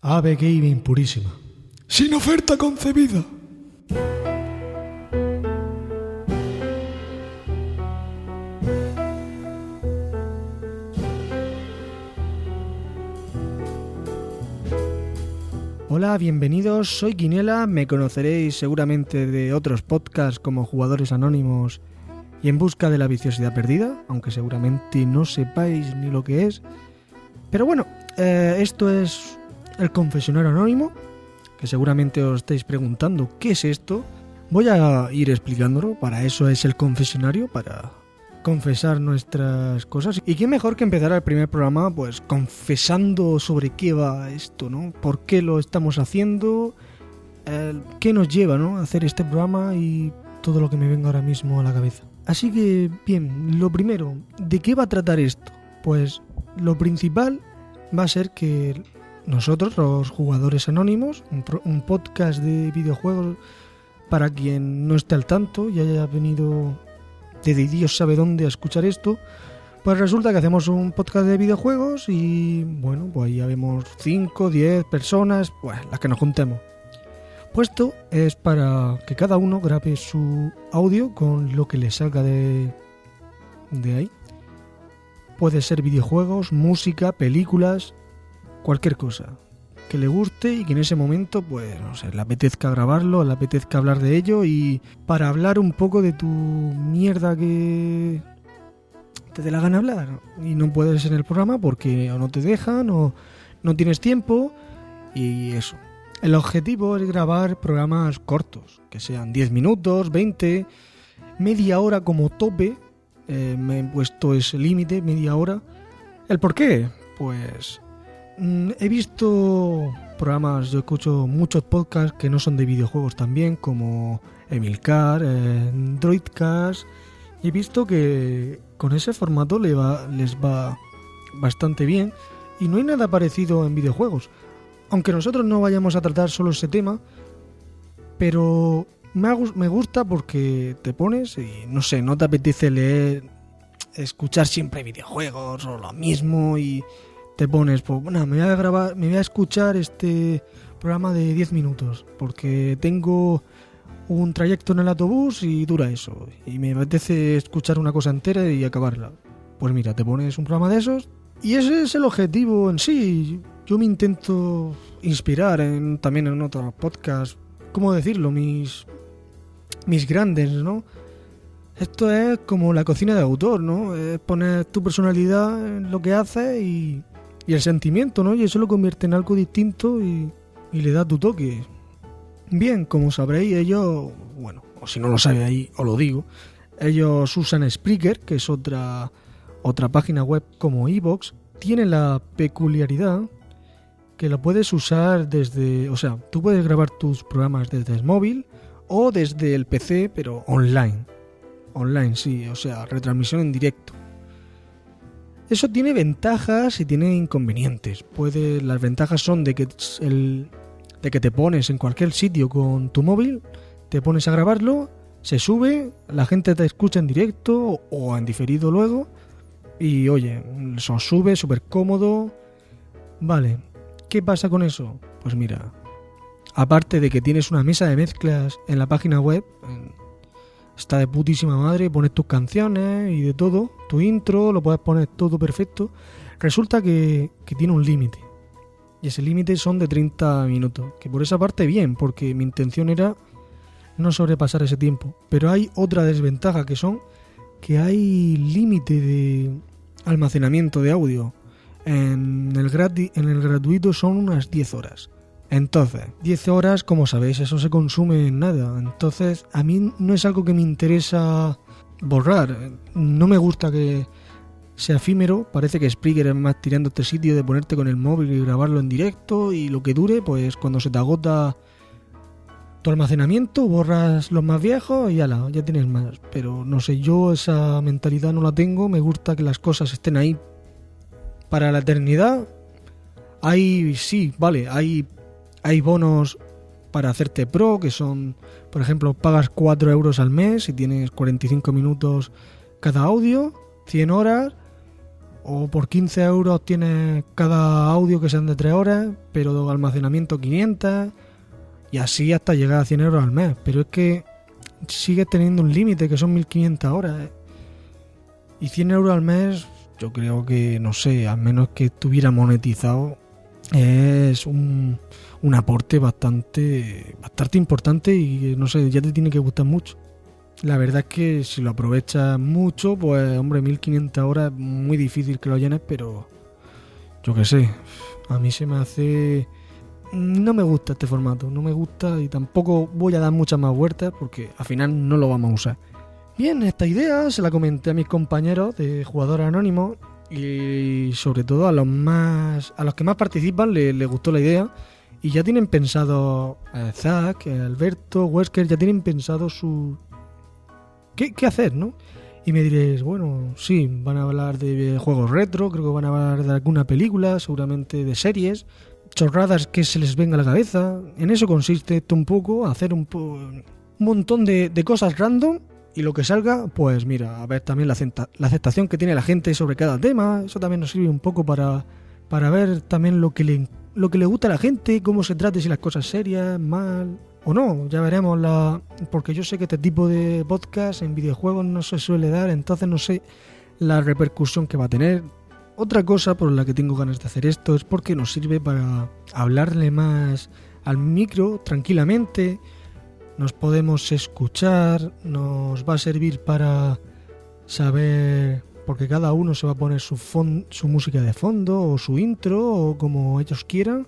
Ave Gaming purísima. Sin oferta concebida. Hola, bienvenidos, soy Quinela, me conoceréis seguramente de otros podcasts como Jugadores Anónimos y En Busca de la Viciosidad Perdida, aunque seguramente no sepáis ni lo que es. Pero bueno, eh, esto es el confesionario anónimo, que seguramente os estáis preguntando qué es esto. Voy a ir explicándolo, para eso es el confesionario, para confesar nuestras cosas. Y qué mejor que empezar el primer programa pues confesando sobre qué va esto, ¿no? ¿Por qué lo estamos haciendo? Eh, ¿Qué nos lleva, ¿no? A hacer este programa y todo lo que me venga ahora mismo a la cabeza. Así que, bien, lo primero, ¿de qué va a tratar esto? Pues lo principal va a ser que nosotros, los jugadores anónimos, un, podcast de videojuegos para quien no esté al tanto y haya venido desde Dios sabe dónde a escuchar esto, pues resulta que hacemos un podcast de videojuegos y bueno, pues ahí habemos 5, 10 personas, pues las que nos juntemos. Puesto es para que cada uno grabe su audio con lo que le salga de, de ahí. Puede ser videojuegos, música, películas, cualquier cosa que le guste y que en ese momento, pues, no sé, le apetezca grabarlo, le apetezca hablar de ello y para hablar un poco de tu mierda que te dé la gana hablar y no puedes en el programa porque o no te dejan o no tienes tiempo y eso. El objetivo es grabar programas cortos, que sean 10 minutos, 20, media hora como tope. Eh, me he puesto ese límite, media hora. ¿El por qué? Pues he visto programas, yo escucho muchos podcasts que no son de videojuegos también, como Emilcar, eh, Droidcast, y he visto que con ese formato le va, les va bastante bien y no hay nada parecido en videojuegos. Aunque nosotros no vayamos a tratar solo ese tema, pero me, me gusta porque te pones y no sé, no te apetece leer, escuchar siempre videojuegos o lo mismo y te pones, pues bueno, me voy a grabar, me voy a escuchar este programa de 10 minutos porque tengo un trayecto en el autobús y dura eso y me apetece escuchar una cosa entera y acabarla. Pues mira, te pones un programa de esos y ese es el objetivo en sí. Yo me intento inspirar en, también en otros podcasts, ¿cómo decirlo? Mis, mis grandes, ¿no? Esto es como la cocina de autor, ¿no? Es poner tu personalidad en lo que haces y, y el sentimiento, ¿no? Y eso lo convierte en algo distinto y, le da tu toque. Bien, como sabréis, ellos, bueno, o si no lo sabéis, os lo digo, ellos usan Spreaker, que es otra, otra página web como Evox, tiene la peculiaridad que lo puedes usar desde, o sea, tú puedes grabar tus programas desde el móvil o desde el PC, pero online. Online, sí, o sea, retransmisión en directo. Eso tiene ventajas y tiene inconvenientes. Puede, las ventajas son de que de que te pones en cualquier sitio con tu móvil, te pones a grabarlo, se sube, la gente te escucha en directo o en diferido luego y oye, eso sube súper cómodo. Vale, ¿qué pasa con eso? Pues mira, aparte de que tienes una mesa de mezclas en la página web, está de putísima madre, pones tus canciones y de todo, tu intro, lo puedes poner todo perfecto. Resulta que, que tiene un límite. Y ese límite son de 30 minutos. Que por esa parte bien, porque mi intención era no sobrepasar ese tiempo. Pero hay otra desventaja que son que hay límite de almacenamiento de audio. En el, grati- en el gratuito son unas 10 horas. Entonces, 10 horas, como sabéis, eso se consume en nada. Entonces, a mí no es algo que me interesa borrar. No me gusta que sea efímero. Parece que Spreaker es más tirando este sitio de ponerte con el móvil y grabarlo en directo y lo que dure, pues cuando se te agota tu almacenamiento, borras los más viejos y ala, ya tienes más. Pero no sé, yo esa mentalidad no la tengo. Me gusta que las cosas estén ahí para la eternidad. Hay, sí, vale, hay, hay bonos para hacerte pro, que son, por ejemplo, pagas 4 euros al mes y tienes 45 minutos cada audio, 100 horas, O por 15 euros tienes cada audio que sean de 3 horas, pero almacenamiento 500 y así hasta llegar a 100 euros al mes. Pero es que sigues teniendo un límite que son 1500 horas. ¿eh? Y 100 euros al mes, yo creo que, no sé, al menos que estuviera monetizado, es un, un aporte bastante, bastante importante y no sé, ya te tiene que gustar mucho. La verdad es que si lo aprovechas mucho, pues hombre, 1500 horas muy difícil que lo llenes, pero yo qué sé, a mí se me hace... No me gusta este formato, no me gusta y tampoco voy a dar muchas más vueltas porque al final no lo vamos a usar. Bien, esta idea se la comenté a mis compañeros de jugador anónimo y sobre todo a los más a los que más participan les le gustó la idea y ya tienen pensado eh, Zack, Alberto, Wesker, ya tienen pensado su ¿Qué, qué hacer, ¿no? Y me diréis, bueno, sí, van a hablar de juegos retro, creo que van a hablar de alguna película, seguramente de series, chorradas que se les venga a la cabeza. En eso consiste un poco, hacer un, montón de, de, cosas random y lo que salga, pues mira, a ver también la, la, aceptación que tiene la gente sobre cada tema. Eso también nos sirve un poco para, para ver también lo que, le, lo que le gusta a la gente, cómo se trate, si las cosas serias, mal, o no, ya veremos la porque yo sé que este tipo de podcast en videojuegos no se suele dar, entonces no sé la repercusión que va a tener. Otra cosa por la que tengo ganas de hacer esto es porque nos sirve para hablarle más al micro tranquilamente, nos podemos escuchar, nos va a servir para saber porque cada uno se va a poner su su música de fondo o su intro o como ellos quieran.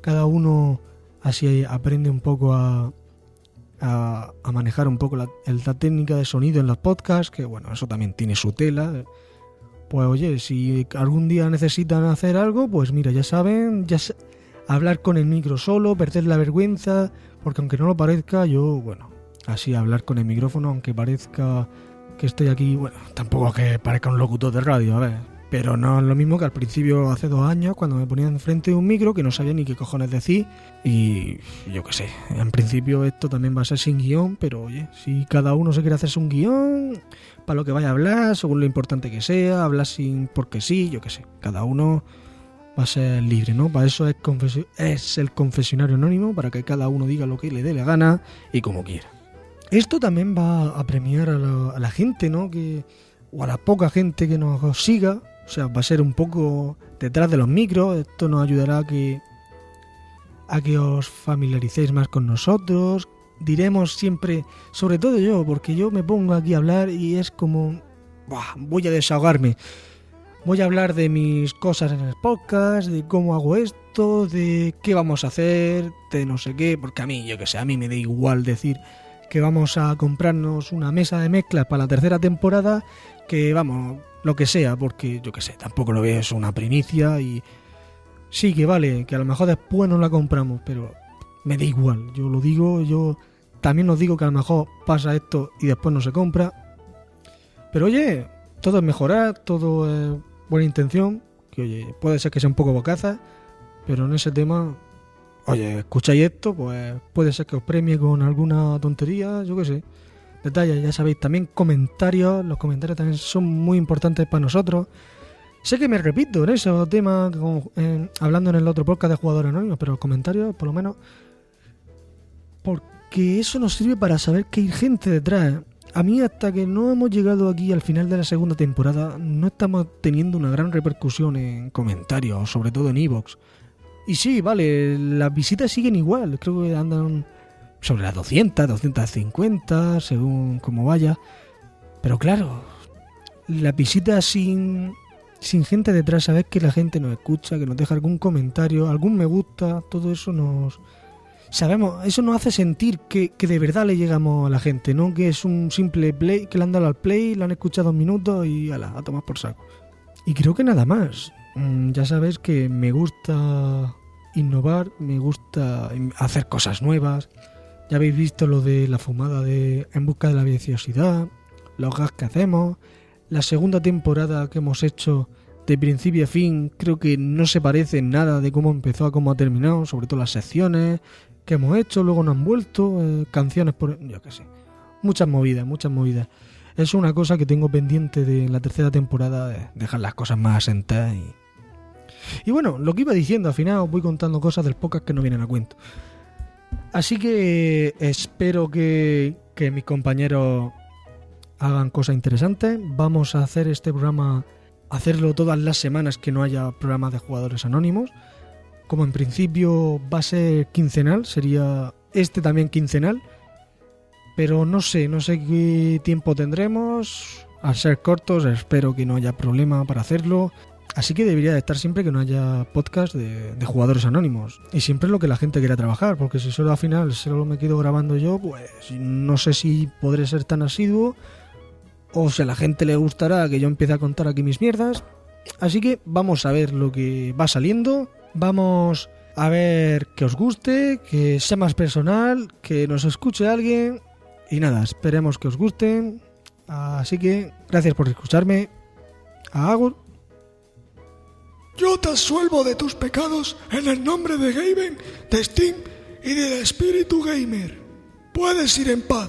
Cada uno así aprende un poco a, a, a manejar un poco la, la, técnica de sonido en los podcasts, que bueno, eso también tiene su tela. Pues oye, si algún día necesitan hacer algo, pues mira, ya saben, ya hablar con el micro solo, perder la vergüenza, porque aunque no lo parezca, yo, bueno, así hablar con el micrófono, aunque parezca que estoy aquí, bueno, tampoco que parezca un locutor de radio, a ver, pero no es lo mismo que al principio, hace dos años, cuando me ponían enfrente de un micro que no sabía ni qué cojones decir. Y yo qué sé, en principio esto también va a ser sin guion, pero oye, si cada uno se quiere hacerse un guion para lo que vaya a hablar, según lo importante que sea, hablar sin porque sí, yo qué sé. Cada uno va a ser libre, ¿no? Para eso es, es el confesionario anónimo, para que cada uno diga lo que le dé la gana y como quiera. Esto también va a premiar a la, gente, ¿no? Que, o a la poca gente que nos siga, o sea, va a ser un poco detrás de los micros. Esto nos ayudará a que, a que os familiaricéis más con nosotros. Diremos siempre, sobre todo yo, porque yo me pongo aquí a hablar y es como, voy a desahogarme. Voy a hablar de mis cosas en el podcast, de cómo hago esto, de qué vamos a hacer, de no sé qué, porque a mí, yo que sé, a mí me da igual decir que vamos a comprarnos una mesa de mezclas para la tercera temporada, que vamos, lo que sea, porque yo que sé, tampoco lo veo, es una primicia y sí que vale, que a lo mejor después no la compramos, pero me da igual, yo lo digo, yo también os digo que a lo mejor pasa esto y después no se compra, pero oye, todo es mejorar, todo es buena intención, que oye, puede ser que sea un poco bocaza, pero en ese tema, oye, escucháis esto, pues puede ser que os premie con alguna tontería, yo qué sé detalles, ya sabéis, también comentarios, los comentarios también son muy importantes para nosotros. Sé que me repito en esos temas, hablando en el otro podcast de jugadores anónimos, pero los comentarios, por lo menos, porque eso nos sirve para saber que hay gente detrás. A mí hasta que no hemos llegado aquí al final de la segunda temporada, no estamos teniendo una gran repercusión en comentarios, sobre todo en Evox. Y sí, vale, las visitas siguen igual, creo que andan sobre las 200, 250, según como vaya. Pero claro, la visita sin, sin gente detrás, saber que la gente nos escucha, que nos deja algún comentario, algún me gusta, todo eso nos... Sabemos, eso nos hace sentir que, que de verdad le llegamos a la gente, no que es un simple play, que le han dado al play, le han escuchado dos minutos y ala, a tomar por saco. Y creo que nada más. Mm, ya sabes que me gusta innovar, me gusta hacer cosas nuevas, ya habéis visto lo de la fumada de En busca de la viciosidad, los gas que hacemos, la segunda temporada que hemos hecho de principio a fin creo que no se parece en nada de cómo empezó a cómo ha terminado, sobre todo las secciones que hemos hecho, luego no han vuelto, eh, canciones por... yo qué sé, muchas movidas, muchas movidas. es una cosa que tengo pendiente de la tercera temporada, de dejar las cosas más asentadas y... Y bueno, lo que iba diciendo, al final os voy contando cosas del podcast que no vienen a cuento. Así que espero que, que mis compañeros hagan cosas interesantes. Vamos a hacer este programa, hacerlo todas las semanas que no haya programas de jugadores anónimos. Como en principio va a ser quincenal, sería este también quincenal. Pero no sé, no sé qué tiempo tendremos. Al ser cortos, espero que no haya problema para hacerlo. Así que debería de estar siempre que no haya podcast de, jugadores anónimos. Y siempre lo que la gente quiera trabajar, porque si solo al final solo me quedo grabando yo, pues no sé si podré ser tan asiduo o si a la gente le gustará que yo empiece a contar aquí mis mierdas. Así que vamos a ver lo que va saliendo. Vamos a ver que os guste, que sea más personal, que nos escuche alguien y nada, esperemos que os gusten. Así que gracias por escucharme. Agur. Yo te asuelvo de tus pecados en el nombre de Gaben, de Steam y del Espíritu Gamer. Puedes ir en paz.